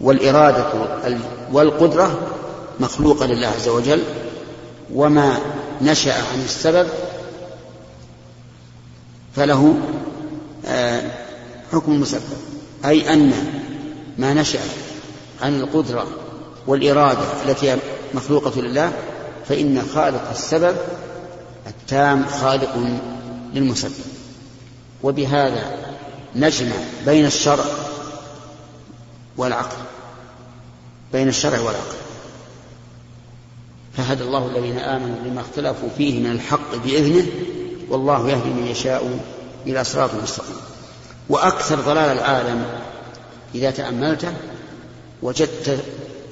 والإرادة والقدرة مخلوقة لله عز وجل وما نشأ عن السبب فله آه، حكم المسبب أي أن ما نشأ عن القدرة والإرادة التي مخلوقة لله فإن خالق السبب التام خالق للمسبب. وبهذا نجمع بين الشرع والعقل بين الشرع والعقل. فهدى الله الذين آمنوا لما اختلفوا فيه من الحق بإذنه والله يهدي من يشاء إلى صراط مستقيم. وأكثر ضلال العالم إذا تأملته وجدت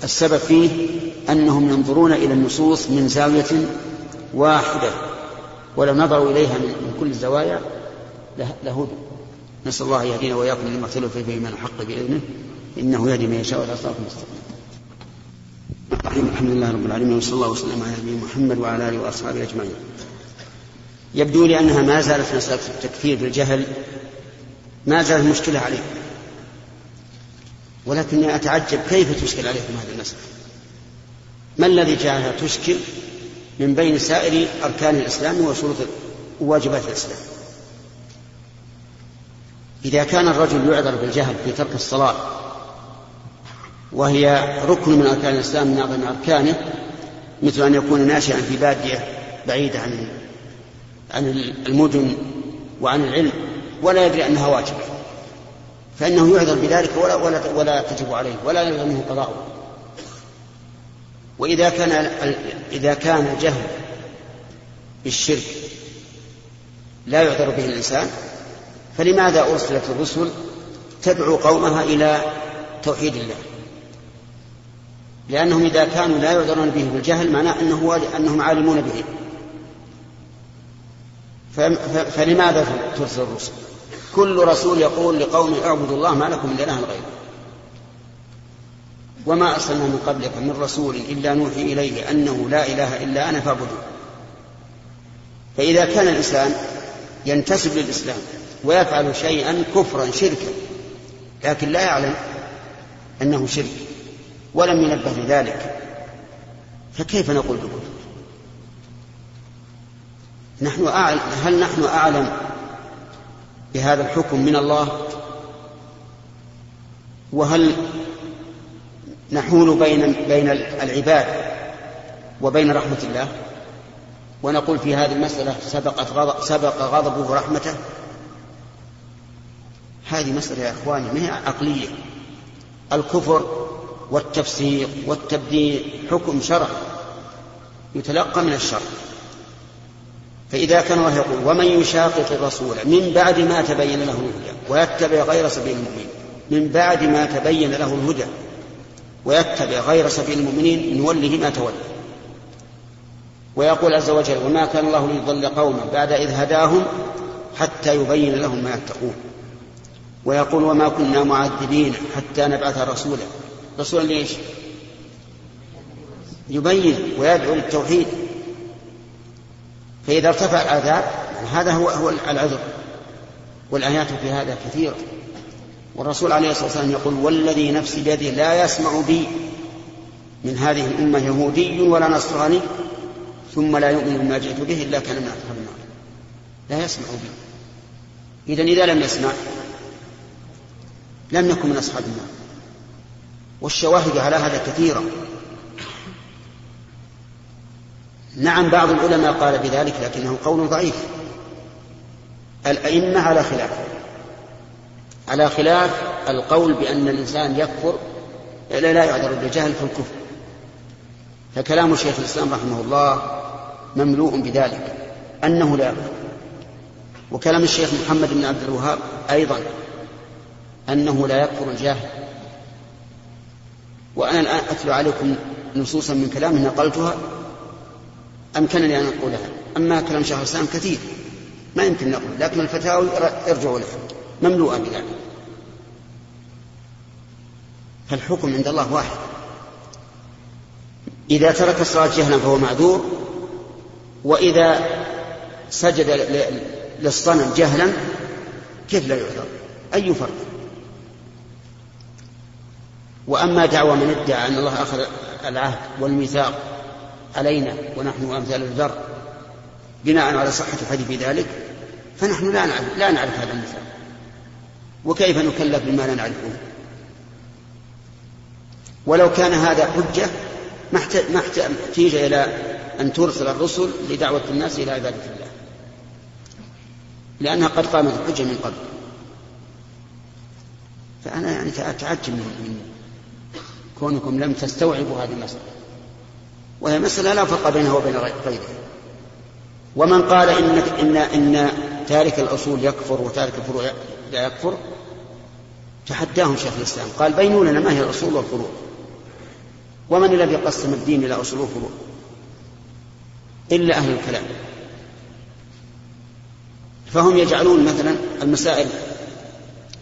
السبب فيه أنهم ينظرون إلى النصوص من زاوية واحدة ولو نظروا إليها من كل الزوايا لهدوا نسأل الله يهدينا وإياكم لما اختلفوا فيه من الحق بإذنه. إنه يهدي من يشاء إلى صراط مستقيم. الحمد لله رب العالمين وصلى الله وسلم على نبينا محمد وعلى آله وأصحابه أجمعين. يبدو لي أنها ما زالت مسألة التكفير بالجهل ما زالت مشكلة عليه ولكني أتعجب كيف تشكل عليكم هذه المسألة. ما الذي جعلها تشكل من بين سائر أركان الإسلام وشروط وواجبات الإسلام؟ إذا كان الرجل يعذر بالجهل في ترك الصلاة وهي ركن من أركان الإسلام من أعظم أركانه مثل أن يكون ناشئا في بادية بعيدة عن عن المدن وعن العلم ولا يدري أنها واجبة. فإنه يعذر بذلك ولا ولا ولا تجب عليه ولا يلزمه قضاء وإذا كان إذا كان الجهل بالشرك لا يعذر به الإنسان فلماذا أرسلت الرسل تدعو قومها إلى توحيد الله؟ لأنهم إذا كانوا لا يعذرون به بالجهل معناه أنه أنهم عالمون به. فلماذا ترسل الرسل؟ كل رسول يقول لقوم اعبدوا الله ما لكم من إله غيره. وما أرسلنا من قبلك من رسول إلا نوحي إليه أنه لا إله إلا أنا فاعبدون فإذا كان الإنسان ينتسب للإسلام ويفعل شيئا كفرا شركا لكن لا يعلم أنه شرك. ولم ينبه لذلك. فكيف نقول بكفر؟ نحن أعلم هل نحن أعلم بهذا الحكم من الله؟ وهل نحول بين بين العباد وبين رحمة الله؟ ونقول في هذه المسألة سبقت غضب سبق غضبه رحمته؟ هذه مسألة يا إخواني ما هي عقلية؟ الكفر والتفسيق والتبديل حكم شرع يتلقى من الشرع. فإذا كان الله يقول ومن يشاقق الرسول من بعد ما تبين له الهدى ويتبع غير سبيل المؤمنين من بعد ما تبين له الهدى ويتبع غير سبيل المؤمنين نوله ما تولى. ويقول عز وجل وما كان الله ليضل قوما بعد إذ هداهم حتى يبين لهم ما يتقون. ويقول وما كنا معذبين حتى نبعث رسولا رسولا ليش يبين ويدعو للتوحيد. فإذا ارتفع العذاب هذا هو هو العذر. والآيات في هذا كثيرة. والرسول عليه الصلاة والسلام يقول والذي نفسي بيده لا يسمع بي من هذه الأمة يهودي ولا نصراني ثم لا يؤمن بما جئت به إلا كان من أصحاب النار. لا يسمع بي. إذا إذا لم يسمع لم يكن من أصحاب النار. والشواهد على هذا كثيرة. نعم بعض العلماء قال بذلك لكنه قول ضعيف. الأئمة على خلاف. على خلاف القول بأن الإنسان يكفر لا, لا يعذر بالجهل في الكفر. فكلام شيخ الإسلام رحمه الله مملوء بذلك أنه لا يكفر وكلام الشيخ محمد بن عبد الوهاب أيضا أنه لا يكفر الجاهل. وأنا الآن أتلو عليكم نصوصا من كلامه نقلتها أمكنني أن أقولها. أما كلام شيخ الإسلام كثير ما يمكن نقول لكن الفتاوي ارجعوا لها مملوءة بذلك. فالحكم عند الله واحد. إذا ترك الصلاة جهلا فهو معذور وإذا سجد للصنم جهلا كيف لا يعذر؟ أي فرق؟ وأما دعوى من ادعى أن الله أخذ العهد والميثاق علينا ونحن أمثال الذر بناء على صحة الحديث في ذلك فنحن لا نعرف لا نعرف هذا المثال. وكيف نكلف بما لا نعرفه؟ ولو كان هذا حجة ما احتيج إلى أن ترسل الرسل لدعوة الناس إلى عبادة الله. لأنها قد قامت الحجة من قبل. فأنا يعني أتعجب من كونكم لم تستوعبوا هذه المسألة. وهي مسألة لا فرق بينها وبين غيرها. ومن قال إن إن إن تارك الأصول يكفر وتارك الفروع لا يكفر تحداهم شيخ الإسلام. قال بينوا لنا ما هي الأصول والفروع. ومن الذي قسم الدين إلى أصول وفروع؟ إلا أهل الكلام. فهم يجعلون مثلا المسائل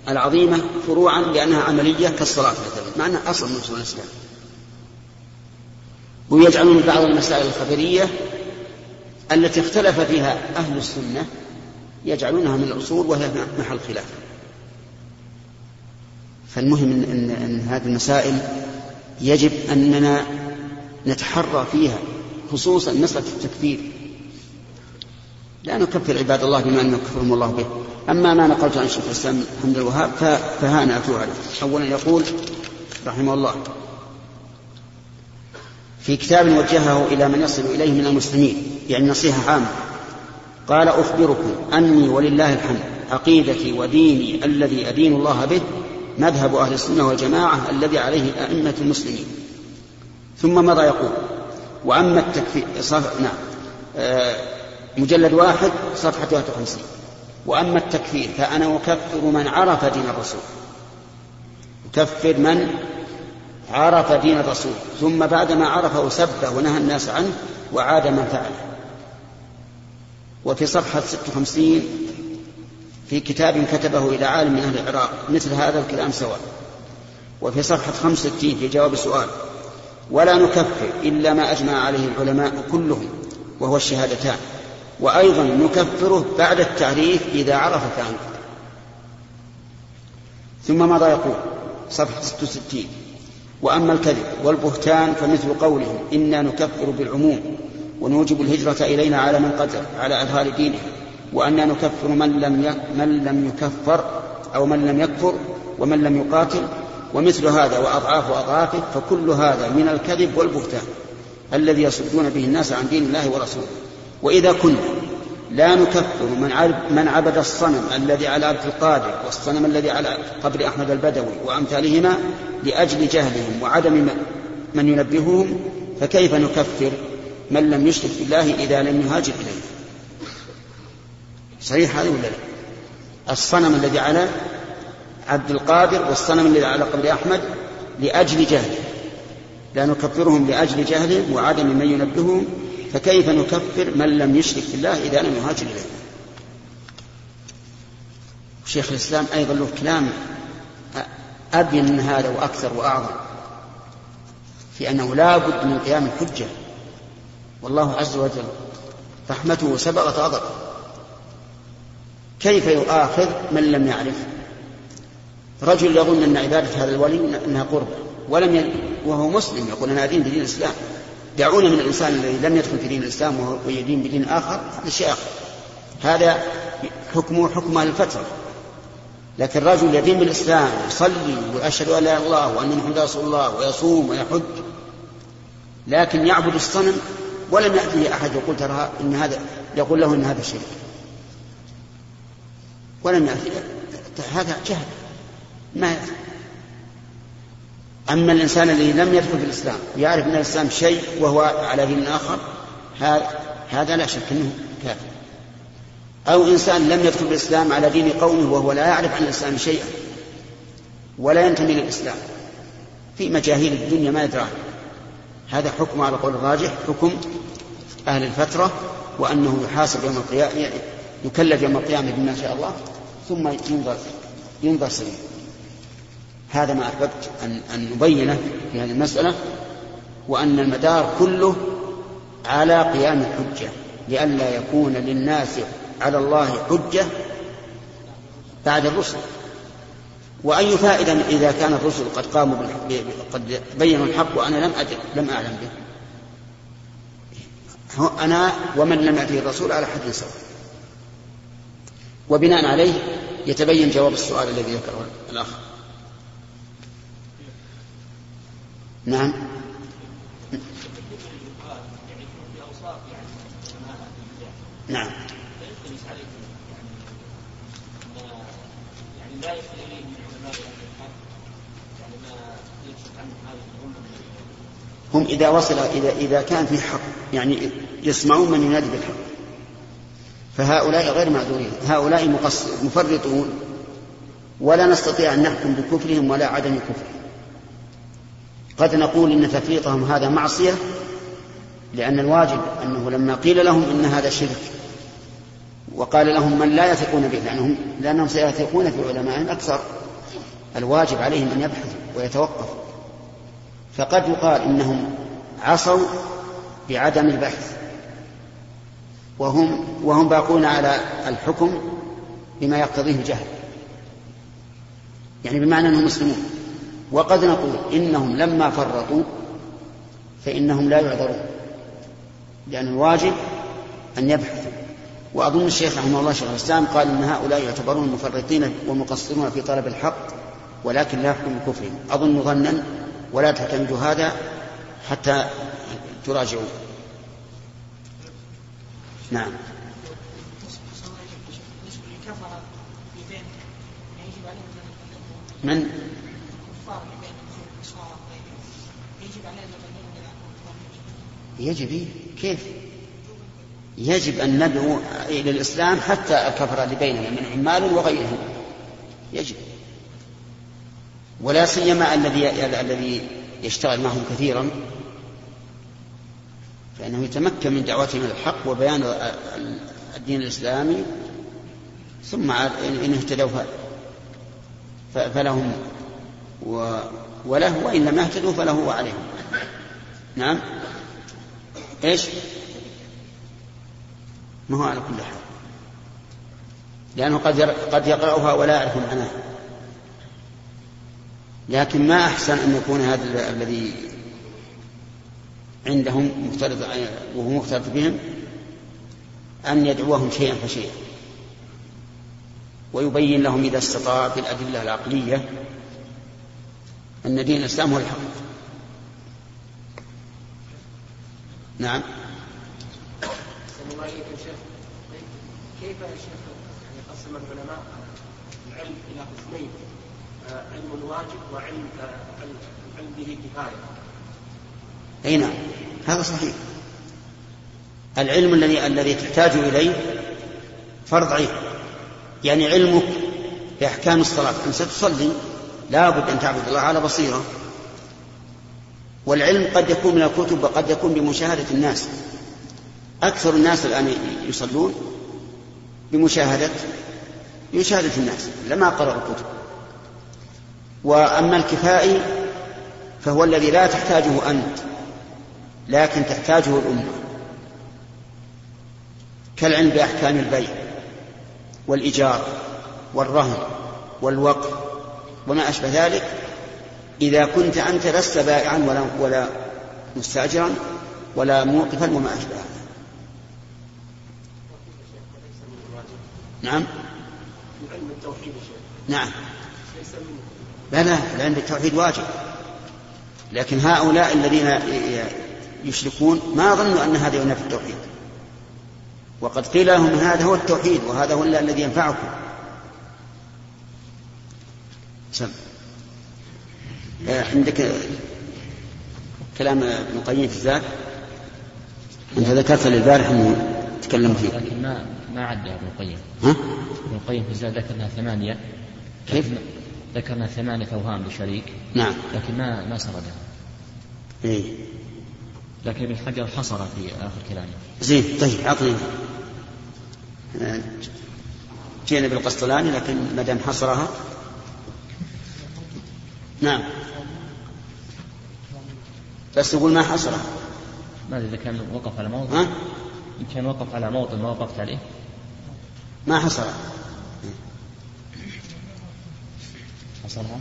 العظيمة فروعا لأنها عملية كالصلاة مثلا مع أنها أصل من أصول الإسلام. ويجعلون بعض المسائل الخبرية التي اختلف فيها أهل السنة يجعلونها من الأصول وهي محل خلاف. فالمهم إن, إن, إن هذه المسائل يجب أننا نتحرى فيها خصوصا مسألة التكفير. لا نكفر عباد الله بما أن يكفرهم الله به. أما ما نقلت عن شيخ الإسلام محمد الوهاب فها أنا أتوب عليه. أولا يقول رحمه الله في كتاب وجهه إلى من يصل إليه من المسلمين يعني نصيحة عامة قال أخبركم أني ولله الحمد عقيدتي وديني الذي أدين الله به مذهب أهل السنة والجماعة الذي عليه أئمة المسلمين. ثم مضى يقول؟ وأما التكفير. نعم آه مجلد واحد صفحة 51 وأما التكفير فأنا أكفر من عرف دين الرسول. أكفر من عرف دين الرسول. ثم بعدما عرفه سبه ونهى الناس عنه وعاد من فعله. وفي صفحة 56 في كتاب كتبه إلى عالم من أهل العراق مثل هذا الكلام سواء. وفي صفحة 65 في جواب سؤال ولا نكفر إلا ما أجمع عليه العلماء كلهم وهو الشهادتان. وأيضا نكفره بعد التعريف إذا عرف فعله ثم ماذا يقول؟ صفحة 66 وأما الكذب والبهتان فمثل قولهم إنا نكفر بالعموم ونوجب الهجرة إلينا على من قتل على أظهار دينه. وأننا نكفر من لم من لم يكفر أو من لم يكفر ومن لم يقاتل. ومثل هذا وأضعاف أضعافه فكل هذا من الكذب والبهتان الذي يصدون به الناس عن دين الله ورسوله. وإذا كنا لا نكفر من من عبد الصنم الذي على عبد القادر والصنم الذي على قبر أحمد البدوي وأمثالهما لأجل جهلهم وعدم من ينبههم فكيف نكفر من لم يشرك بالله إذا لم يهاجر إليه؟ صحيح هذا ولا لا؟ الصنم الذي على عبد القادر والصنم الذي على قبر أحمد لأجل جهله. لا نكفرهم لأجل جهلهم وعدم من ينبههم فكيف نكفر من لم يشرك بالله إذا لم يهاجر إليه؟ شيخ الإسلام أيضا له كلام أبين من هذا وأكثر وأعظم في أنه لا بد من قيام الحجة. والله عز وجل رحمته سبقت غضبه كيف يؤاخذ من لم يعرف؟ رجل يظن أن عبادة هذا الولي أنها قربة ولم ي... وهو مسلم يقول أنا أدين بدين الإسلام. دعونا من الإنسان الذي لم يدخل في دين الإسلام وهو يدين بدين آخر هذا شيء آخر. هذا حكمه حكم أهل الفترة لكن رجل يدين بالإسلام يصلي ويشهد أن لا إله إلا الله وأن محمد رسول الله ويصوم ويحج لكن يعبد الصنم ولم يأتيه أحد يقول ترى إن هذا يقول له إن هذا شرك. ولم يأتي هذا جهل. ما يأتي أما الإنسان الذي لم يدخل في الإسلام يعرف من الإسلام شيء وهو على دين آخر هذا لا شك أنه كافر. أو إنسان لم يدخل الإسلام على دين قومه وهو لا يعرف عن الإسلام شيئا ولا ينتمي للإسلام. في مجاهيل الدنيا ما يدرى. هذا حكم على قول الراجح حكم أهل الفترة وأنه يحاسب يوم القيامة يكلف يوم القيامة بما شاء الله ثم ينظر ينظر سليم. هذا ما أحببت أن, أن نبينه في هذه المسألة وأن المدار كله على قيام الحجة لئلا يكون للناس على الله حجة بعد الرسل. وأي فائدة إذا كان الرسل قد قاموا قد بينوا الحق وأنا لم أدر لم أعلم به. أنا ومن لم يأته الرسول على حد سواء. وبناء عليه يتبين جواب السؤال الذي ذكره الأخ نعم نعم يعني لا يصل اليه من علماء يعني ما يكشف عنه هذه هم إذا وصل إذا إذا كان في حق يعني يسمعون من ينادي بالحق. فهؤلاء غير معذورين. هؤلاء مفرطون. ولا نستطيع أن نحكم بكفرهم ولا عدم كفرهم. قد نقول إن تفريطهم هذا معصية لأن الواجب أنه لما قيل لهم إن هذا شرك وقال لهم من لا يثقون به لأنهم, لأنهم سيثقون في علمائهم أكثر الواجب عليهم أن يبحثوا ويتوقفوا. فقد يقال إنهم عصوا بعدم البحث وهم وهم باقون على الحكم بما يقتضيه الجهل. يعني بمعنى أنهم مسلمون. وقد نقول إنهم لما فرطوا فإنهم لا يعذرون لأن الواجب أن يبحثوا. وأظن الشيخ رحمه الله شيخ الإسلام قال إن هؤلاء يعتبرون مفرطين ومقصرون في طلب الحق ولكن لا يحكم بكفرهم. أظن ظنا ولا تعتمدوا هذا حتى تراجعوا نعم. من؟ يجب كيف؟ يجب أن ندعو إلى الإسلام حتى الكفر اللي بيننا من عمال وغيرهم. يجب. ولا سيما الذي الذي يشتغل معهم كثيرا. فإنه يتمكن من دعوتهم الحق وبيان الدين الإسلامي. ثم إن اهتدوا فلهم وله وإن لم يهتدوا فله وعليهم. نعم؟ إيش؟ ما هو على كل حال. لأنه قد قد يقرأها ولا يعرف معناها لكن ما أحسن أن يكون هذا الذي عندهم مختلط وهو مختلط بهم أن يدعوهم شيئا فشيئا. ويبين لهم إذا استطاع بالأدلة العقلية أن دين الإسلام هو الحق. نعم. كيف يا شيخ يعني قسم العلماء العلم إلى قسمين؟ علم واجب وعلم علم به كفاية. أي نعم. هذا صحيح. العلم الذي الذي تحتاج إليه فرض عين. يعني علمك باحكام الصلاة. أنت ستصلي لابد أن تعبد الله على بصيرة. والعلم قد يكون من الكتب وقد يكون بمشاهدة الناس. أكثر الناس الآن يصلون بمشاهدة بمشاهده الناس لما قرأوا الكتب. وأما الكفائي فهو الذي لا تحتاجه أنت لكن تحتاجه الأمة. كالعلم بأحكام البيع والإيجار والرهن والوقف وما أشبه ذلك. إذا كنت أنت لست بائعا ولا ولا مستأجرا ولا موقفا وما أشبه هذا. نعم؟ نعم. لا لا العلم بالتوحيد واجب. لكن هؤلاء الذين يشركون ما ظنوا أن هذا ينافي التوحيد. وقد قيل لهم هذا هو التوحيد وهذا هو الذي ينفعكم. سم. عندك كلام ابن القيم في الزاد؟ أنت ذكرت للبارح إنه تكلم فيه. لكن ما ما عدها ابن القيم. ها؟ ابن القيم في الزاد ذكرنا ثمانية. كيف؟ ذكرنا ثمانية أوهام لشريك. نعم. لكن ما ما سردها. إيه. لكن ابن حجر حصر في آخر كلامه. زين طيب أعطني جينا بالقسطلاني لكن ما دام حصرها نعم. بس يقول ما حصرها ما إذا كان وقف على موضع. ها؟ إن كان وقف على موطن ما وقفت عليه. ما حصرها حصلها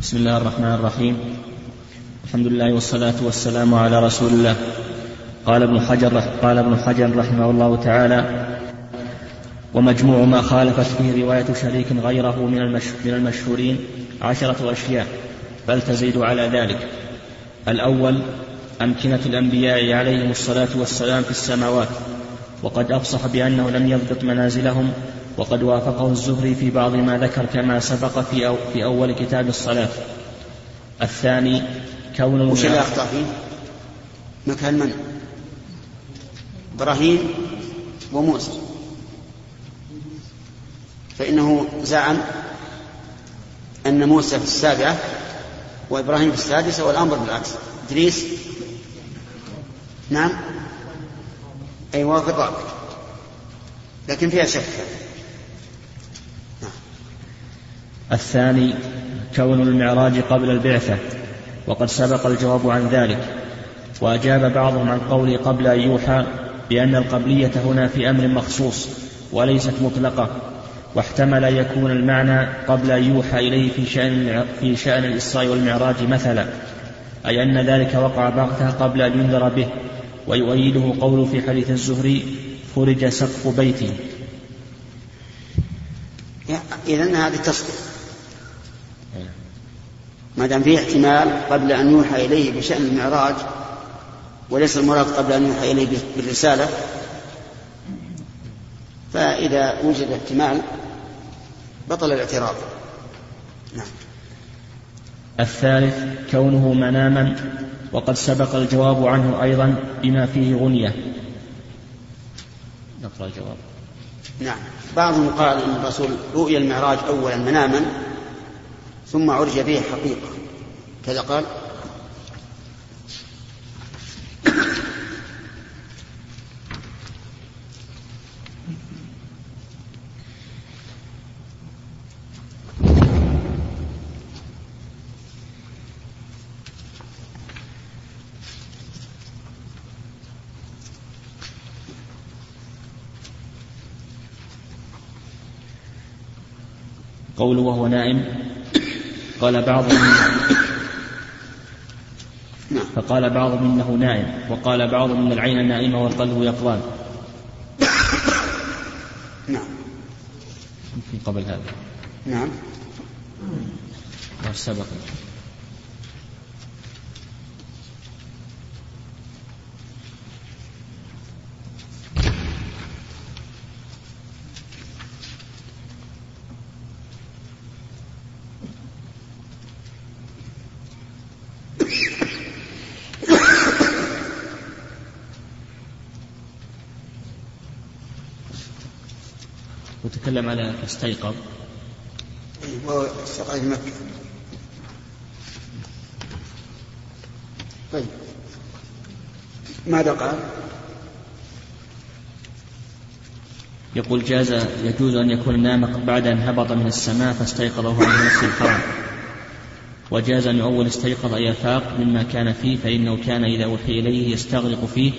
بسم الله الرحمن الرحيم. الحمد لله والصلاة والسلام على رسول الله. قال ابن حجر قال ابن حجر رحمه الله تعالى ومجموع ما خالفت فيه رواية شريك غيره من من المشهورين عشرة أشياء بل تزيد على ذلك الأول أمكنة الأنبياء عليهم الصلاة والسلام في السماوات وقد أفصح بأنه لم يضبط منازلهم وقد وافقه الزهري في بعض ما ذكر كما سبق في, أو في أول كتاب الصلاة الثاني كون وش اللي أخطأ فيه؟ مكان من؟ إبراهيم وموسى فإنه زعم أن موسى في السابعة وإبراهيم في السادسة والأمر بالعكس. إدريس؟ نعم. أي وافق. لكن فيها شك. نعم. الثاني كون المعراج قبل البعثة وقد سبق الجواب عن ذلك وأجاب بعضهم عن قوله قبل أن يوحى بأن القبلية هنا في أمر مخصوص وليست مطلقة. واحتمل أن يكون المعنى قبل أن يوحى إليه في شأن في شأن الإسراء والمعراج مثلا أي أن ذلك وقع بغتة قبل أن ينذر به. ويؤيده قوله في حديث الزهري فرج سقف بيتي. إذا هذه تصدق ما دام فيه احتمال قبل أن يوحى إليه بشأن المعراج وليس المراد قبل أن يوحى إليه بالرسالة فإذا وجد احتمال بطل الاعتراض. نعم. الثالث كونه مناما وقد سبق الجواب عنه أيضا بما فيه غنية. نقرأ الجواب. نعم. بعضهم قال أن الرسول رؤي المعراج أولا مناما ثم عرج به حقيقة. كذا قال؟ قوله وهو نائم؟ قال بعضهم نعم. فقال بعضهم إنه نائم وقال بعضهم إن العين نائمة والقلب يقظان. نعم. يمكن قبل هذا. نعم. سبق؟ وتكلم على استيقظ وهو استيقظ في مكة طيب. ماذا قال؟ يقول جاز يجوز أن يكون نام بعد أن هبط من السماء فاستيقظ وهو عند نفس الحرام. وجاز أن أول استيقظ أي يفاق مما كان فيه فإنه كان إذا أوحي إليه يستغرق فيه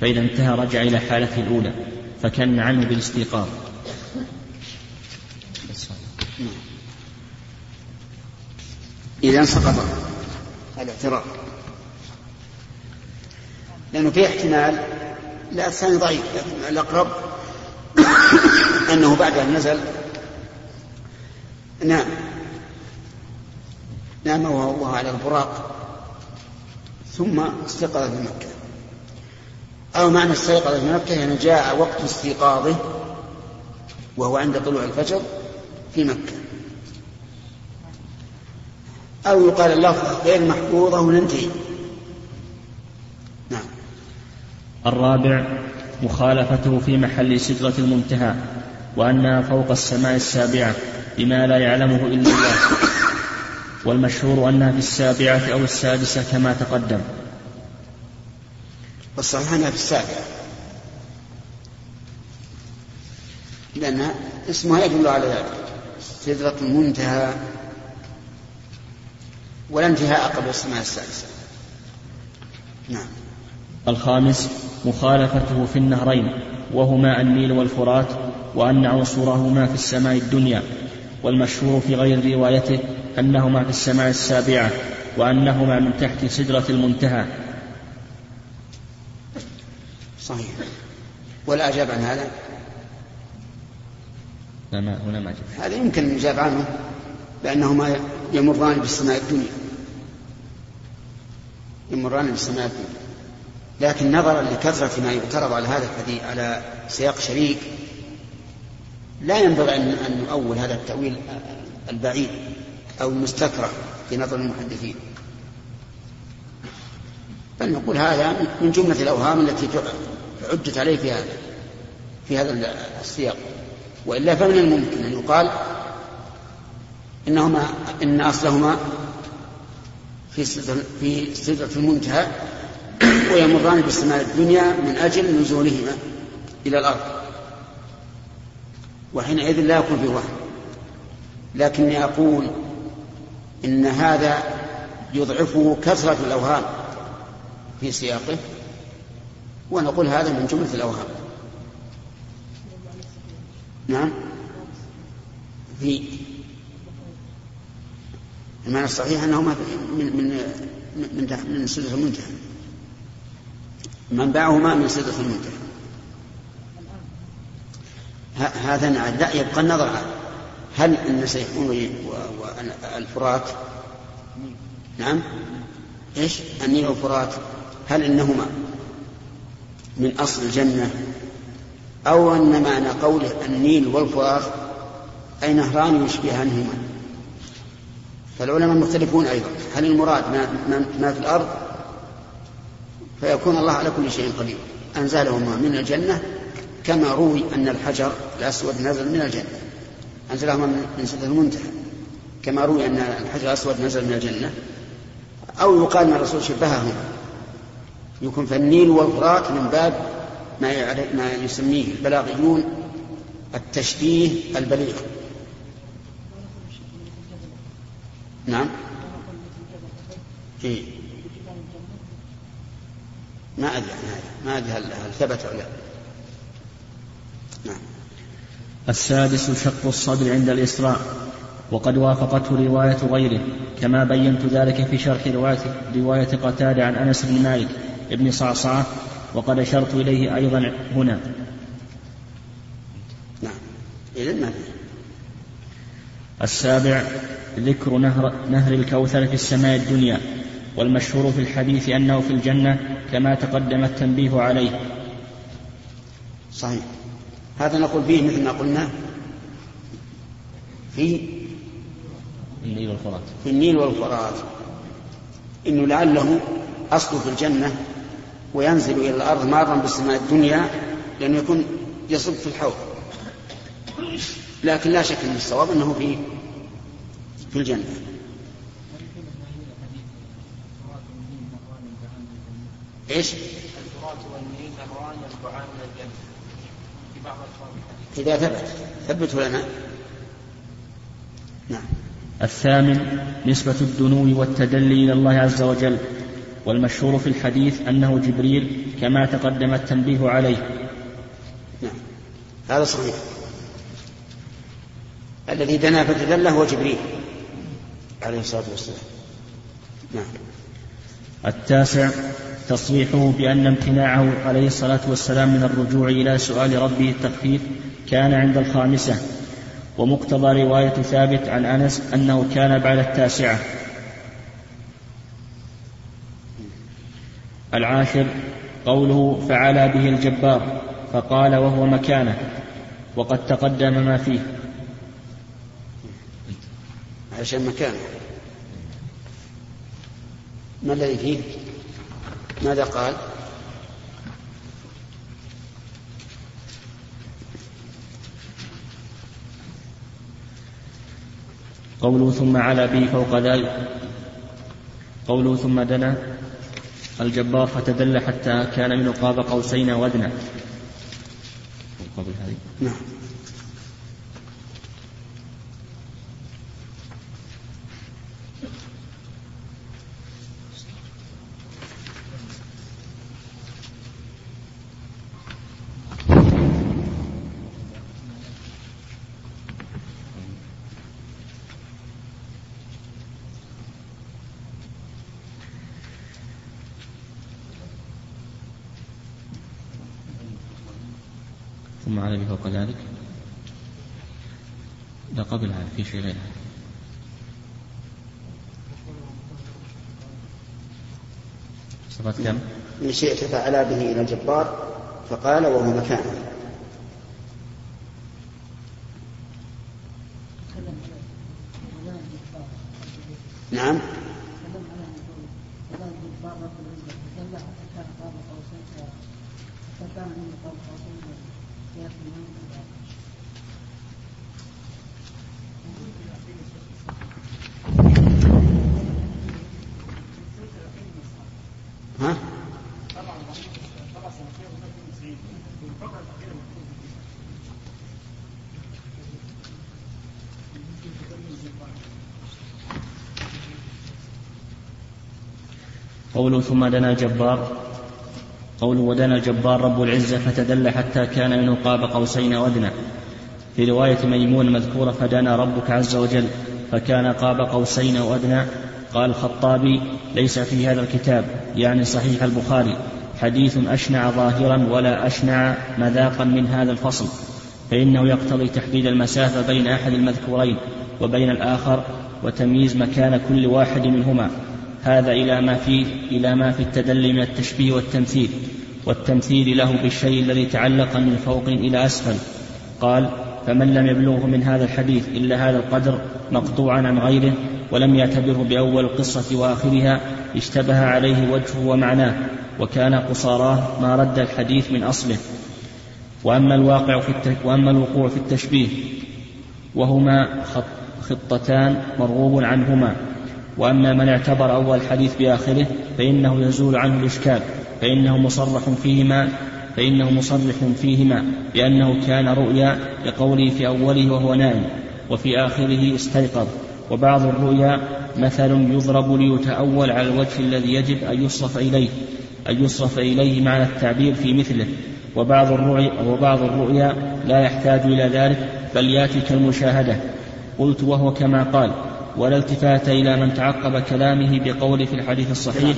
فإذا انتهى رجع إلى حالته الأولى فكان عنه بالاستيقاظ. إذا سقط الاعتراض لأنه في احتمال لا الثاني ضعيف لكن الأقرب أنه بعد أن نزل. نام نام وهو على البراق. ثم استيقظ في مكة. أو معنى استيقظ في مكة يعني جاء وقت استيقاظه وهو عند طلوع الفجر في مكة. أو يقال اللفظ غير محفوظة وننتهي. نعم. الرابع مخالفته في محل سدرة المنتهى وأنها فوق السماء السابعة بما لا يعلمه إلا الله. والمشهور أنها في السابعة أو السادسة كما تقدم. والصحيح أنها في السابعة. لأن اسمها يدل على ذلك سدرة المنتهى. ولا انتهاء قبل السماء السادسة. نعم. الخامس مخالفته في النهرين وهما النيل والفرات وأن عنصرهما في السماء الدنيا. والمشهور في غير روايته أنهما في السماء السابعة وأنهما من تحت سدرة المنتهى. صحيح. ولا أجاب عن هذا؟ لا ما هنا ما جاب هذا يمكن أن يجاب عنه بأنهما يمران بالسماء الدنيا. يمران بالسماء الدنيا لكن نظرا لكثرة ما يعترض على هذا الحديث على سياق شريك لا ينبغي أن نؤول هذا التأويل البعيد أو المستكرة في نظر المحدثين. بل نقول هذا من جملة الأوهام التي عدت عليه في هذا في هذا السياق. وإلا فمن الممكن أن يقال إنهما إن أصلهما في في سدرة المنتهى ويمران بالسماء الدنيا من أجل نزولهما إلى الأرض. وحينئذ لا يكون في وهم. لكني أقول إن هذا يضعفه كثرة الأوهام في سياقه ونقول هذا من جملة الأوهام. نعم. في المعنى الصحيح أنه من من من من سدرة المنتهى. منبعهما من سدرة المنتهى. هذا لا يبقى النظر هل أن سيحون والفرات نعم. إيش؟ النيل والفرات هل إنهما من أصل الجنة؟ أو أن معنى قوله النيل والفرات أي نهران يشبهانهما فالعلماء مختلفون أيضا. هل المراد ما, ما في الأرض؟ فيكون الله على كل شيء قدير. أنزلهما من الجنة كما روي أن الحجر الأسود نزل من الجنة. أنزلهما من سدره المنتهى. كما روي أن الحجر الأسود نزل من الجنة. أو يقال أن الرسول شبههم يكون فالنيل والفرات من باب ما ما يسميه البلاغيون التشبيه البليغ. نعم. إيه؟ ما أدري ما أدري هل, هل ثبت أو لا. نعم. السادس شق الصدر عند الإسراء وقد وافقته رواية غيره كما بينت ذلك في شرح رواية, رواية قتادة عن أنس بن مالك بن صعصعة وقد أشرت إليه أيضا هنا. نعم. إذن ما السابع ذكر نهر, نهر الكوثر في السماء الدنيا والمشهور في الحديث أنه في الجنة كما تقدم التنبيه عليه. صحيح. هذا نقول فيه مثل ما قلنا في النيل والفرات. في النيل والفرات. إنه لعله أصله في الجنة وينزل إلى الأرض مارا بالسماء الدنيا لأنه يكون يصب في الحوض. لكن لا شك أن الصواب أنه في في الجنة. إيش؟ إذا ثبت. ثبته لنا. نعم. الثامن نسبة الدنو والتدلي إلى الله عز وجل. والمشهور في الحديث أنه جبريل كما تقدم التنبيه عليه. نعم. هذا صحيح. الذي دنا فتدل هو جبريل. عليه الصلاة والسلام. نعم. التاسع تصريحه بأن امتناعه عليه الصلاة والسلام من الرجوع إلى سؤال ربه التخفيف كان عند الخامسة ومقتضى رواية ثابت عن أنس أنه كان بعد التاسعة. العاشر قوله فعلى به الجبار فقال وهو مكانه وقد تقدم ما فيه. عشان مكانه ما الذي فيه؟ ماذا قال؟ قوله ثم علا به فوق ذلك. قوله ثم دنا. الجبار فتدل حتى كان من قاب قوسين وادنى نعم. ثم على فوق ذلك. لا قبل هذا في شيء غير هذا صفات كم؟ إن شئت فعلا به إلى الجبار فقال وهو مكانه. ثم دنا الجبار قوله ودنا الجبار رب العزة فتدل حتى كان منه قاب قوسين وادنى في رواية ميمون مذكورة فدنا ربك عز وجل فكان قاب قوسين وادنى قال الخطابي ليس في هذا الكتاب يعني صحيح البخاري حديث أشنع ظاهرا ولا أشنع مذاقا من هذا الفصل. فإنه يقتضي تحديد المسافة بين أحد المذكورين وبين الآخر وتمييز مكان كل واحد منهما. هذا إلى ما في إلى ما في التدلي من التشبيه والتمثيل والتمثيل له بالشيء الذي تعلق من فوق إلى أسفل. قال فمن لم يبلغه من هذا الحديث إلا هذا القدر مقطوعا عن غيره ولم يعتبره بأول القصة وآخرها اشتبه عليه وجهه ومعناه وكان قصاراه ما رد الحديث من أصله. وأما الواقع في وأما الوقوع في التشبيه وهما خط خطتان مرغوب عنهما. وأما من اعتبر أول الحديث بآخره فإنه يزول عنه الإشكال فإنه مصرح فيهما فإنه مصرح فيهما بأنه كان رؤيا لقوله في أوله وهو نائم وفي آخره استيقظ. وبعض الرؤيا مثل يضرب ليتأول على الوجه الذي يجب أن يصرف إليه أن يصرف إليه معنى التعبير في مثله. وبعض الرؤيا وبعض الرؤيا لا يحتاج إلى ذلك بل يأتي كالمشاهدة. قلت وهو كما قال ولا التفات إلى من تعقب كلامه بقول في الحديث الصحيح.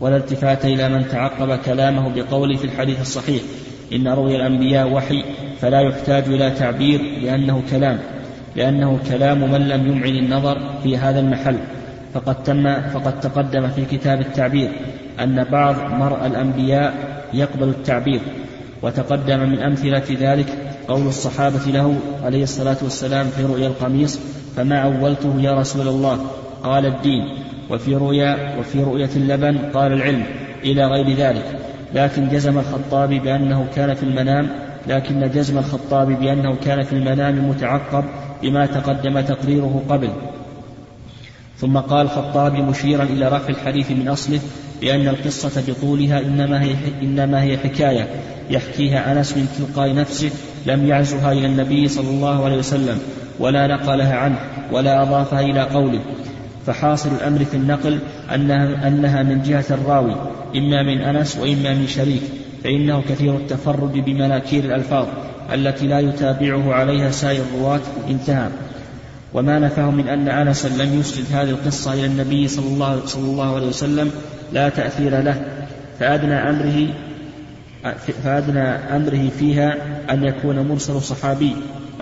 ولا التفات إلى من تعقب كلامه بقول في الحديث الصحيح. إن رؤيا الأنبياء وحي فلا يحتاج إلى تعبير لأنه كلام. لأنه كلام من لم يمعن النظر في هذا المحل. فقد تم فقد تقدم في كتاب التعبير أن بعض مرء الأنبياء يقبل التعبير. وتقدم من أمثلة ذلك قول الصحابة له عليه الصلاة والسلام في رؤيا القميص فما أولته يا رسول الله؟ قال الدين. وفي رؤيا وفي رؤية اللبن قال العلم إلى غير ذلك. لكن جزم الخطابي بأنه كان في المنام لكن جزم الخطابي بأنه كان في المنام متعقب بما تقدم تقريره قبل. ثم قال الخطابي مشيرا إلى رفع الحديث من أصله بأن القصة بطولها إنما هي, إنما هي حكاية يحكيها أنس من تلقاء نفسه لم يعزها إلى النبي صلى الله عليه وسلم ولا نقلها عنه ولا أضافها إلى قوله. فحاصل الأمر في النقل أنها, أنها من جهة الراوي إما من أنس وإما من شريك فإنه كثير التفرد بمناكير الألفاظ التي لا يتابعه عليها سائر الرواة انتهى. وما نفاه من أن أنسا لم يسند هذه القصة إلى النبي صلى الله, صلى الله عليه وسلم لا تأثير له فأدنى أمره فأدنى أمره فيها أن يكون مرسل صحابي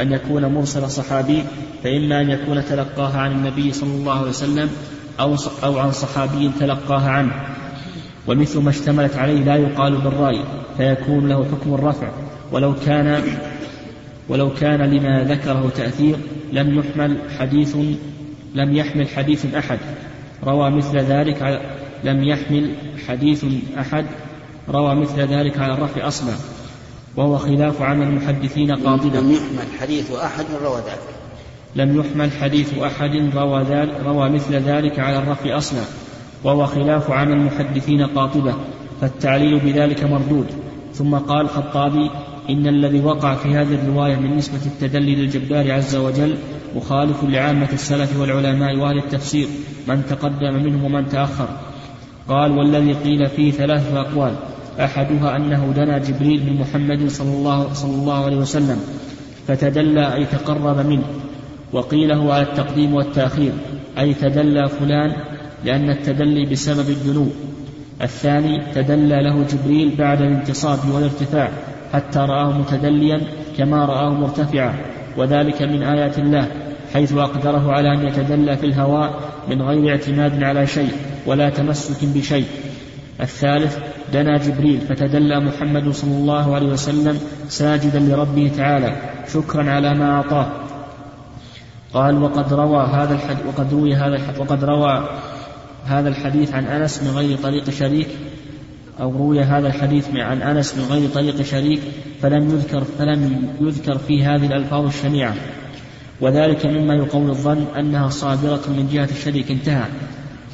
أن يكون مرسل صحابي فإما أن يكون تلقاها عن النبي صلى الله عليه وسلم أو أو عن صحابي تلقاها عنه. ومثل ما اشتملت عليه لا يقال بالرأي فيكون له حكم الرفع. ولو كان ولو كان لما ذكره تأثير لم يحمل حديث لم يحمل حديث أحد. روى مثل ذلك لم يحمل حديث أحد روى مثل ذلك على الرفع أصلا وهو خلاف عمل المحدثين قاطبة لم يحمل حديث أحد روى ذلك. لم يحمل حديث أحد روى, ذلك روى مثل ذلك على الرفع أصلا وهو خلاف عمل المحدثين قاطبة فالتعليل بذلك مردود. ثم قال الخطابي إن الذي وقع في هذه الرواية من نسبة التدلي للجبار عز وجل مخالف لعامة السلف والعلماء وأهل التفسير من تقدم منهم ومن تأخر. قال والذي قيل فيه ثلاثة أقوال. أحدها أنه دنا جبريل من محمد صلى الله, صلى الله عليه وسلم فتدلى أي تقرب منه وقيل هو على التقديم والتأخير أي تدلى فلان لأن التدلي بسبب الدنو الثاني تدلى له جبريل بعد الانتصاب والارتفاع حتى رآه متدليا كما رآه مرتفعا وذلك من آيات الله حيث أقدره على أن يتدلى في الهواء من غير اعتماد على شيء ولا تمسك بشيء. الثالث دنا جبريل فتدلى محمد صلى الله عليه وسلم ساجدا لربه تعالى شكرا على ما أعطاه. قال وقد روى هذا الحديث وقد روي هذا الحديث وقد روى هذا الحديث عن أنس من غير طريق شريك أو روي هذا الحديث عن أنس من غير طريق شريك فلم يذكر فلم يذكر في هذه الألفاظ الشنيعة. وذلك مما يقوي الظن أنها صادرة من جهة الشريك انتهى.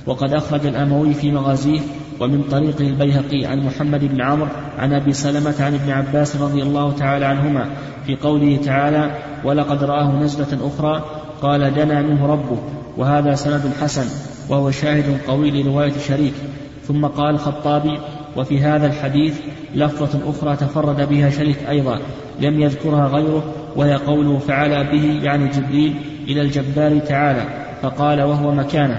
وقد أخرج الأموي في مغازيه ومن طريقه البيهقي عن محمد بن عمرو عن أبي سلمة عن ابن عباس رضي الله تعالى عنهما في قوله تعالى ولقد رآه نزلة أخرى قال دنا منه ربه وهذا سند حسن وهو شاهد قوي لرواية شريك ثم قال الخطابي وفي هذا الحديث لفظة أخرى تفرد بها شريك أيضا لم يذكرها غيره وهي قوله فعلى به يعني جبريل إلى الجبار تعالى فقال وهو مكانه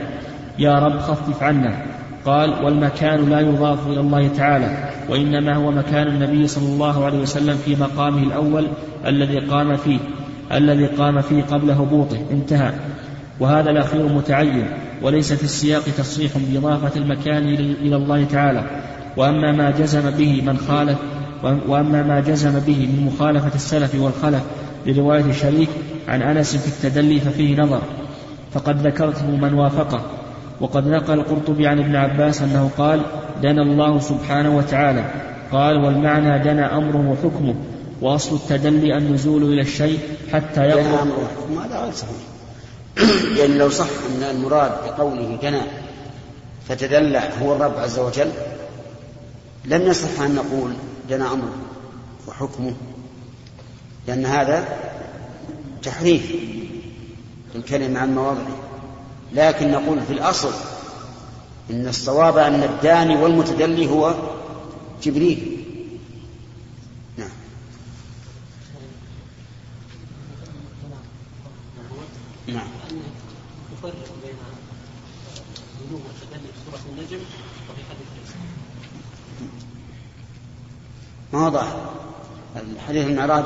يا رب خفف عنا. قال والمكان لا يضاف إلى الله تعالى وإنما هو مكان النبي صلى الله عليه وسلم في مقامه الأول الذي قام فيه الذي قام فيه قبل هبوطه انتهى. وهذا الأخير متعين وليس في السياق تصريح بإضافة المكان إلى الله تعالى وأما ما جزم به من خالف وأما ما جزم به من مخالفة السلف والخلف لرواية شريك عن أنس في التدلي ففيه نظر فقد ذكرته من وافقه. وقد نقل القرطبي عن ابن عباس أنه قال دنا الله سبحانه وتعالى قال والمعنى دنا أمره وحكمه وأصل التدلي النزول إلى الشيء حتى يقرب دنا أمره وحكمه هذا غير صحيح. لأن لو صح أن المراد بقوله دنا فتدلى هو الرب عز وجل لم يصح أن نقول دنا أمره وحكمه لأن هذا تحريف الكلمة عن مواضعه. لكن نقول في الأصل إن الصواب أن الداني والمتدلي هو جبريل. نعم. نعم. بين النجم ما هو ظاهر الحديث المعراج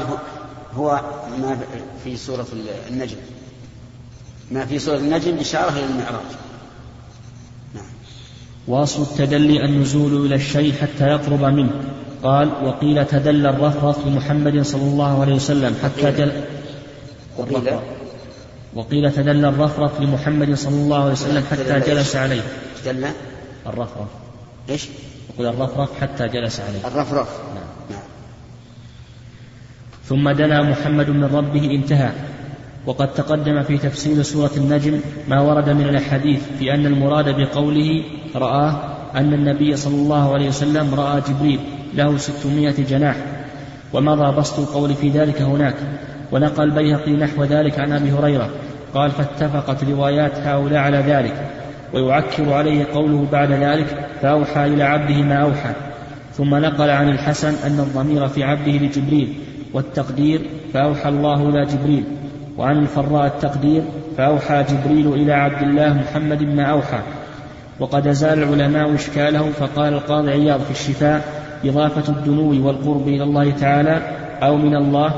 هو ما في سورة النجم. ما في سورة النجم إشارة إلى المعراج. نعم. واصل التدلي النزول إلى الشيء حتى يقرب منه. قال وقيل تدلى الرفرف لمحمد صلى الله عليه وسلم حتى جل وقيل وقيل تدلى الرفرف لمحمد صلى الله عليه وسلم حتى جلس عليه. تدلى؟ الرفرف. إيش؟ يقول الرفرف حتى جلس عليه. الرفرف. نعم. ثم دنا محمد من ربه انتهى. وقد تقدم في تفسير سورة النجم ما ورد من الأحاديث في أن المراد بقوله رآه أن النبي صلى الله عليه وسلم رأى جبريل له ستمائة جناح. ومضى بسط القول في ذلك هناك. ونقل البيهقي نحو ذلك عن أبي هريرة. قال فاتفقت روايات هؤلاء على ذلك. ويعكر عليه قوله بعد ذلك فأوحى إلى عبده ما أوحى. ثم نقل عن الحسن أن الضمير في عبده لجبريل والتقدير فأوحى الله إلى جبريل وعن الفراء التقدير فأوحى جبريل إلى عبد الله محمد ما أوحى. وقد أزال العلماء إشكاله فقال القاضي عياض في الشفاء إضافة الدنو والقرب إلى الله تعالى أو من الله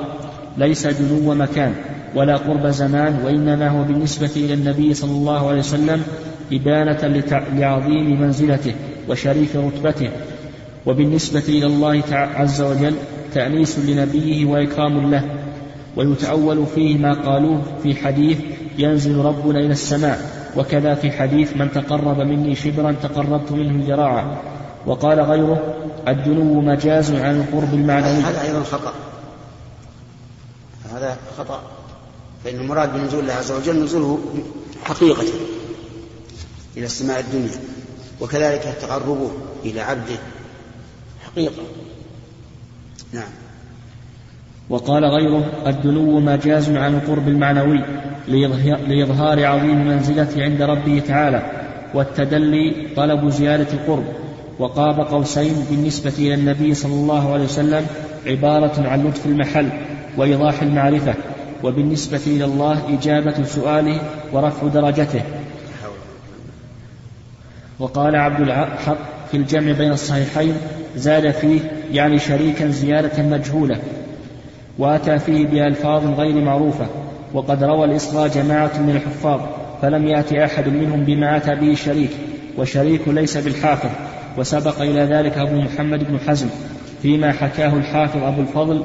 ليس دنو مكان ولا قرب زمان وإنما هو بالنسبة إلى النبي صلى الله عليه وسلم إبانة لعظيم منزلته وشريف رتبته. وبالنسبة إلى الله عز وجل تأنيس لنبيه وإكرام له ويتأول فيه ما قالوه في حديث ينزل ربنا إلى السماء وكذا في حديث من تقرب مني شبرا تقربت منه ذراعا وقال غيره الدنو مجاز عن القرب المعنوي. هذا أيضا خطأ. هذا خطأ. فإن المراد بنزول الله عز وجل نزوله حقيقة إلى السماء الدنيا وكذلك تقربه إلى عبده حقيقة. نعم. وقال غيره الدنو مجاز عن القرب المعنوي لإظهار عظيم منزلته عند ربه تعالى والتدلي طلب زيادة القرب وقاب قوسين بالنسبة إلى النبي صلى الله عليه وسلم عبارة عن لطف المحل وإيضاح المعرفة وبالنسبة إلى الله إجابة سؤاله ورفع درجته. وقال عبد الحق في الجمع بين الصحيحين زاد فيه يعني شريكا زيادة مجهولة وأتى فيه بألفاظ غير معروفة وقد روى الإسراء جماعة من الحفاظ فلم يأتي أحد منهم بما أتى به الشريك والشريك ليس بالحافظ وسبق إلى ذلك أبو محمد بن حزم فيما حكاه الحافظ أبو الفضل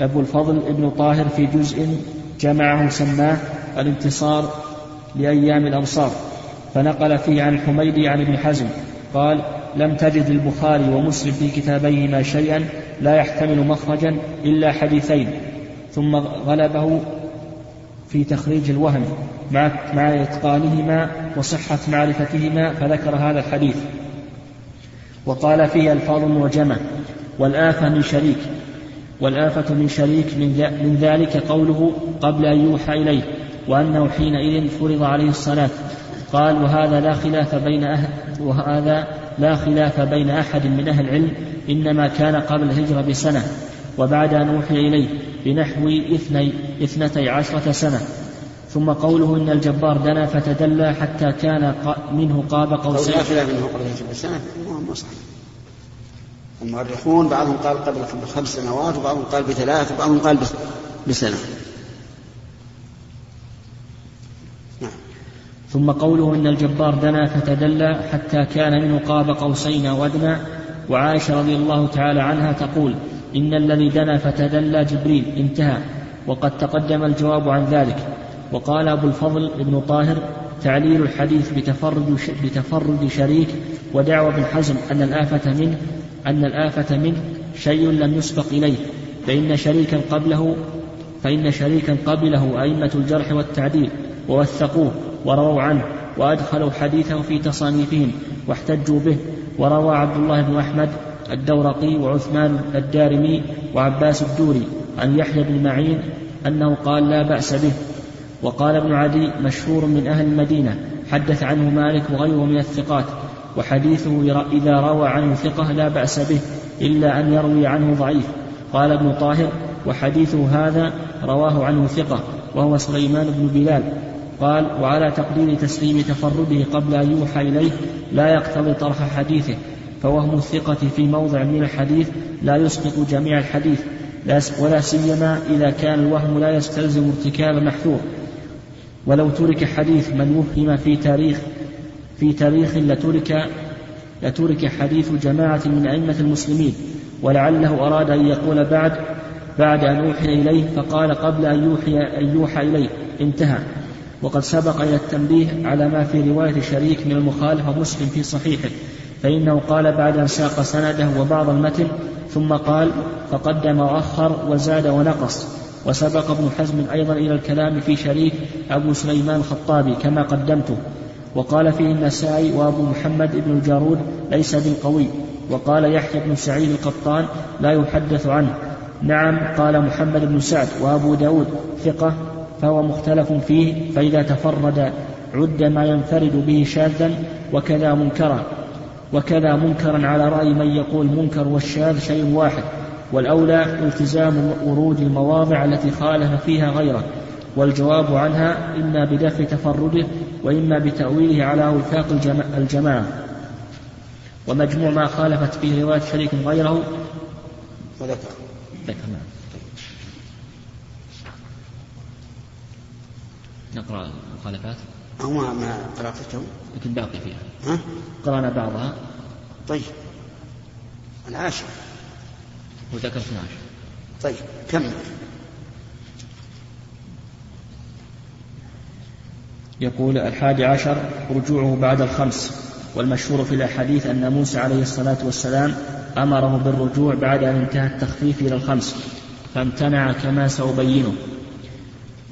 أبو الفضل ابن طاهر في جزء جمعه سماه الانتصار لأيام الأنصار فنقل فيه عن الحميدي عن ابن حزم قال لم تجد البخاري ومسلم في كتابيهما شيئا لا يحتمل مخرجا إلا حديثين. ثم غلبه في تخريج الوهم مع مع إتقانهما وصحة معرفتهما فذكر هذا الحديث. وقال فيه ألفاظ معجمة والآفة من شريك والآفة من شريك من ذلك قوله قبل أن يوحى إليه وأنه حينئذ فرض عليه الصلاة. قال وهذا لا خلاف بين أهل وهذا لا خلاف بين أحد من أهل العلم إنما كان قبل الهجرة بسنة وبعد أن أوحي إليه بنحو اثني اثنتي عشرة سنة. ثم قوله إن الجبار دنا فتدلى حتى كان منه قاب قوسين. لا خلاف منه قبل الهجرة بسنة؟ مو صحيح. المؤرخون بعضهم قال قبل خمس سنوات وبعضهم قال بثلاث وبعضهم قال بسنة. ثم قوله إن الجبار دنا فتدلى حتى كان منه قاب قوسين وأدنى وعائشة رضي الله تعالى عنها تقول إن الذي دنا فتدلى جبريل انتهى. وقد تقدم الجواب عن ذلك. وقال أبو الفضل ابن طاهر تعليل الحديث بتفرد بتفرد شريك ودعوى ابن حزم أن الآفة منه أن الآفة منه شيء لم يسبق إليه. فإن شريكا قبله فإن شريكا قبله أئمة الجرح والتعديل ووثقوه. ورووا عنه وأدخلوا حديثه في تصانيفهم واحتجوا به. وروى عبد الله بن أحمد الدورقي وعثمان الدارمي وعباس الدوري عن يحيى بن معين أنه قال لا بأس به. وقال ابن عدي مشهور من أهل المدينة حدث عنه مالك وغيره من الثقات وحديثه إذا روى عنه ثقة لا بأس به إلا أن يروي عنه ضعيف. قال ابن طاهر وحديثه هذا رواه عنه ثقة وهو سليمان بن بلال. قال وعلى تقدير تسليم تفرده قبل أن يوحى إليه لا يقتضي طرح حديثه فوهم الثقة في موضع من الحديث لا يسقط جميع الحديث ولا سيما إذا كان الوهم لا يستلزم ارتكاب محذور. ولو ترك حديث من وهم في تاريخ في تاريخ لترك لترك حديث جماعة من أئمة المسلمين ولعله أراد أن يقول بعد بعد أن أوحي إليه فقال قبل أن يوحي أن يوحى إليه انتهى. وقد سبق إلى التنبيه على ما في رواية شريك من المخالفة مسلم في صحيحه فإنه قال بعد أن ساق سنده وبعض المتن ثم قال فقدم وأخر وزاد ونقص وسبق ابن حزم أيضا إلى الكلام في شريك أبو سليمان الخطابي كما قدمته وقال فيه النسائي وأبو محمد بن الجارود ليس بالقوي وقال يحيى بن سعيد القطان لا يحدث عنه. نعم قال محمد بن سعد وأبو داود ثقة فهو مختلف فيه فإذا تفرد عد ما ينفرد به شاذا وكذا منكرا وكذا منكرا على رأي من يقول منكر والشاذ شيء واحد والأولى التزام ورود المواضع التي خالف فيها غيره والجواب عنها إما بدفع تفرده وإما بتأويله على وفاق الجماعة. ومجموع ما خالفت فيه رواية شريك غيره. وذكر. ذكر. نعم نقرأ المخالفات؟ أو ما ما قرأته لكن باقي فيها. ها؟ قرأنا بعضها. طيب. العاشر. وذكر 12 طيب كمل. يقول الحادي عشر رجوعه بعد الخمس. والمشهور في الأحاديث أن موسى عليه الصلاة والسلام أمره بالرجوع بعد أن انتهى التخفيف إلى الخمس. فامتنع كما سأبينه.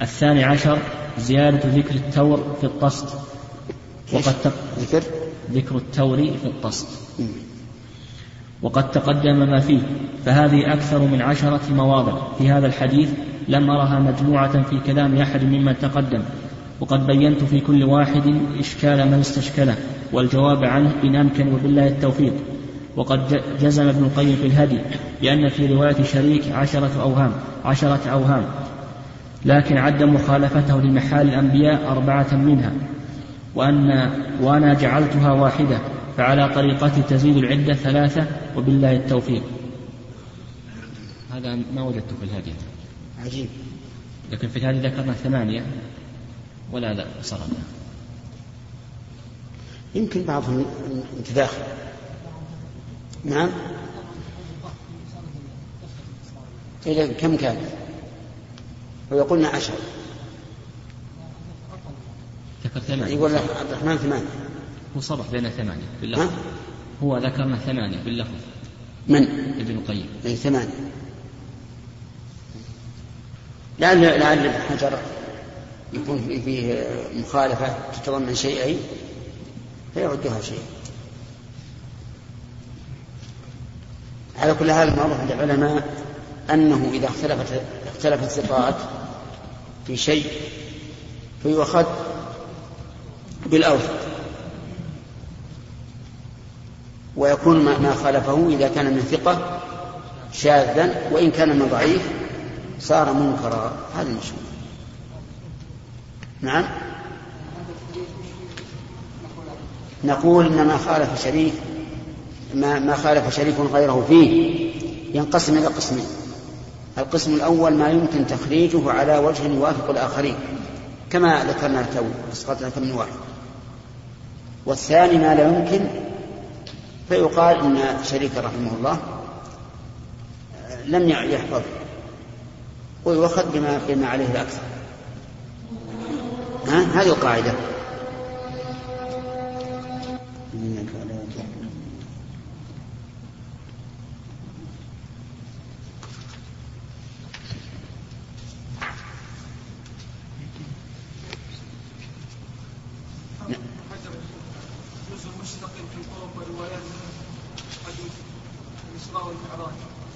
الثاني عشر زيادة ذكر التور في الطست. وقد ذكر؟ ذكر التور في الطست. وقد تقدم ما فيه فهذه أكثر من عشرة مواضع. في هذا الحديث لم أرها مجموعة في كلام أحد ممن تقدم. وقد بينت في كل واحد إشكال من استشكله والجواب عنه إن أمكن وبالله التوفيق. وقد جزم ابن القيم في الهدي بأن في رواية شريك عشرة أوهام عشرة أوهام. لكن عد مخالفته لمحال الأنبياء أربعة منها وأن وأنا جعلتها واحدة فعلى طريقته تزيد العدة ثلاثة وبالله التوفيق. هذا ما وجدته في الهدي. عجيب. لكن في الهدي ذكرنا ثمانية ولا لا صرنا يمكن بعضهم متداخل نعم. إذا كم كان؟ ويقولنا عشر. ذكر ثمانية. يقول عبد الرحمن ثمانية. هو صرح بين ثمانية باللفظ. هو ذكرنا ثمانية باللفظ. من؟ ابن القيم. أي ثمانية. لعل لعل ابن حجر يكون فيه مخالفة تتضمن شيئين فيعدها شيء. على كل حال المعروف عند العلماء أنه إذا اختلفت اختلف الثقات في شيء فيؤخذ بالأوثق ويكون ما خالفه إذا كان من ثقة شاذا وإن كان من ضعيف صار منكرا. هذا المشهور. نعم. نقول إن ما خالف شريك ما, ما خالف شريك غيره فيه ينقسم إلى قسمين. القسم الأول ما يمكن تخريجه على وجه يوافق الآخرين كما ذكرنا تو أسقطنا كم واحد. والثاني ما لا يمكن فيقال إن شريك رحمه الله لم يحفظ ويؤخذ بما بما عليه الأكثر. ها؟ هذه القاعدة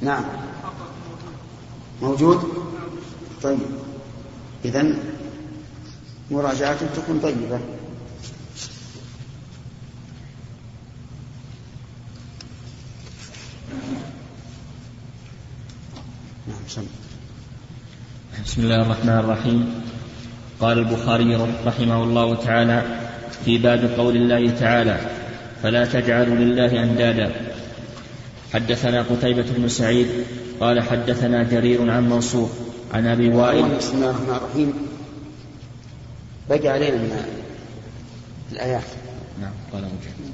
نعم موجود طيب إذا مراجعة تكون طيبة. نعم بسم الله الرحمن الرحيم. قال البخاري رحمه الله تعالى في باب قول الله تعالى فلا تجعلوا لله أندادا. حدثنا قتيبة بن سعيد قال حدثنا جرير عن منصور عن أبي وائل بسم الله الرحمن الرحيم. بقي علينا من الآيات. نعم قال مجاهد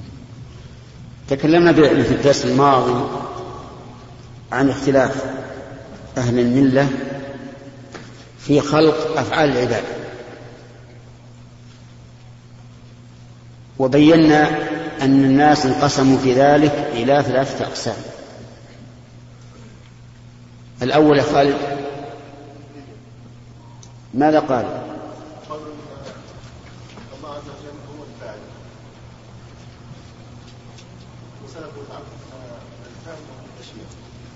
تكلمنا في الدرس الماضي عن اختلاف أهل الملة في خلق أفعال العباد. وبينا أن الناس انقسموا في ذلك إلى ثلاثة أقسام. الأول يا خالد ماذا قال؟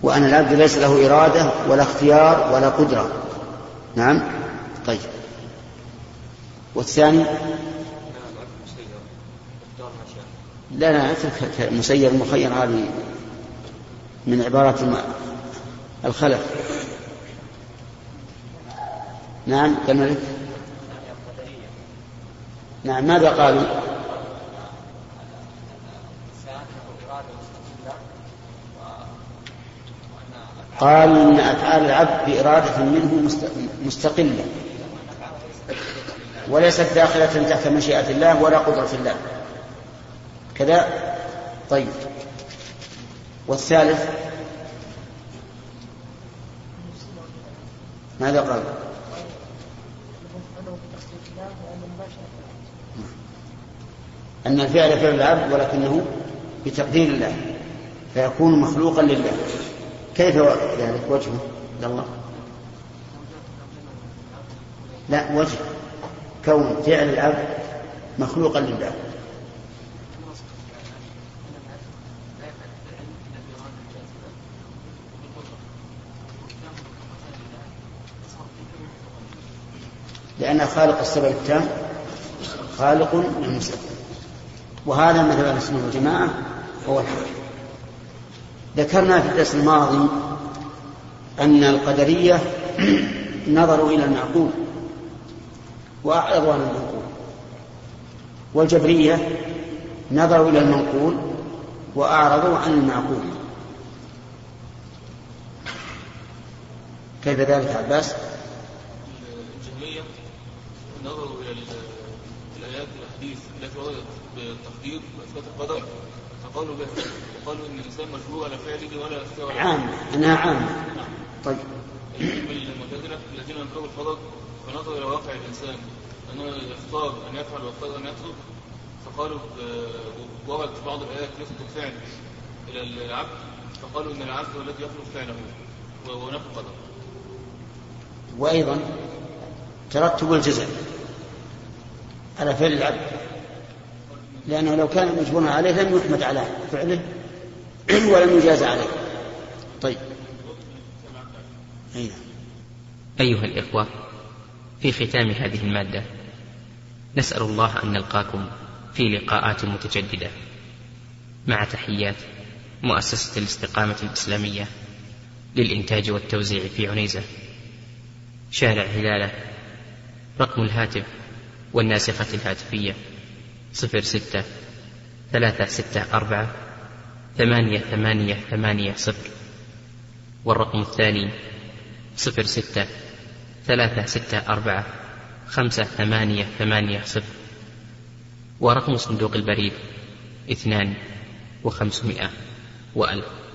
وأن العبد ليس له إرادة ولا اختيار ولا قدرة. نعم؟ طيب. والثاني؟ لا لا اترك مسير مخير هذه من عبارات الخلف نعم كملك نعم ماذا قالوا؟ قالوا إن أفعال العبد بإرادة منه مستقلة. وليست داخلة تحت مشيئة الله ولا قدرة الله. كذا؟ طيب. والثالث؟ ماذا قال؟ أن الفعل فعل العبد ولكنه بتقدير الله فيكون مخلوقا لله. كيف ذلك وجهه؟ الله. لا وجه. كون فعل العبد مخلوقا لله. لأن خالق السبب التام خالق للمسبب وهذا مثل أهل السنة والجماعة هو الحق. ذكرنا في الدرس الماضي أن القدرية نظروا إلى المعقول وأعرضوا عن المعقول والجبرية نظروا إلى المنقول وأعرضوا عن المعقول. كيف ذلك عباس؟ الجهمية نظروا إلى الآيات والأحاديث التي وردت بالتقدير وإثبات القدر. فقالوا بها وقالوا إن الإنسان مجبور على فعله ولا يستوى عامة أنها عامة طيب. المعتزلة الذين أنكروا الفرج فنظروا إلى واقع الإنسان. أنه يختار أن يفعل ويختار أن يترك. فقالوا ورد في بعض الآيات يخطب فعل إلى العبد. فقالوا إن العبد هو الذي يخلق فعله ونفى القدر وأيضا ترتب الجزاء على فعل العبد. لأنه لو كان مجبورا عليه لم يحمد على فعله ولم يجاز عليه. طيب. أيها. أيها الإخوة في ختام هذه المادة نسأل الله أن نلقاكم في لقاءات متجددة. مع تحيات مؤسسة الاستقامة الإسلامية للإنتاج والتوزيع في عنيزة. شارع هلالة رقم الهاتف والناسخة الهاتفية. صفر ستة ثلاثة ستة أربعة ثمانية ثمانية ثمانية صفر. والرقم الثاني صفر ستة ثلاثة ستة أربعة خمسة ثمانية ثمانية صفر. ورقم صندوق البريد اثنان وخمسمائة وألف.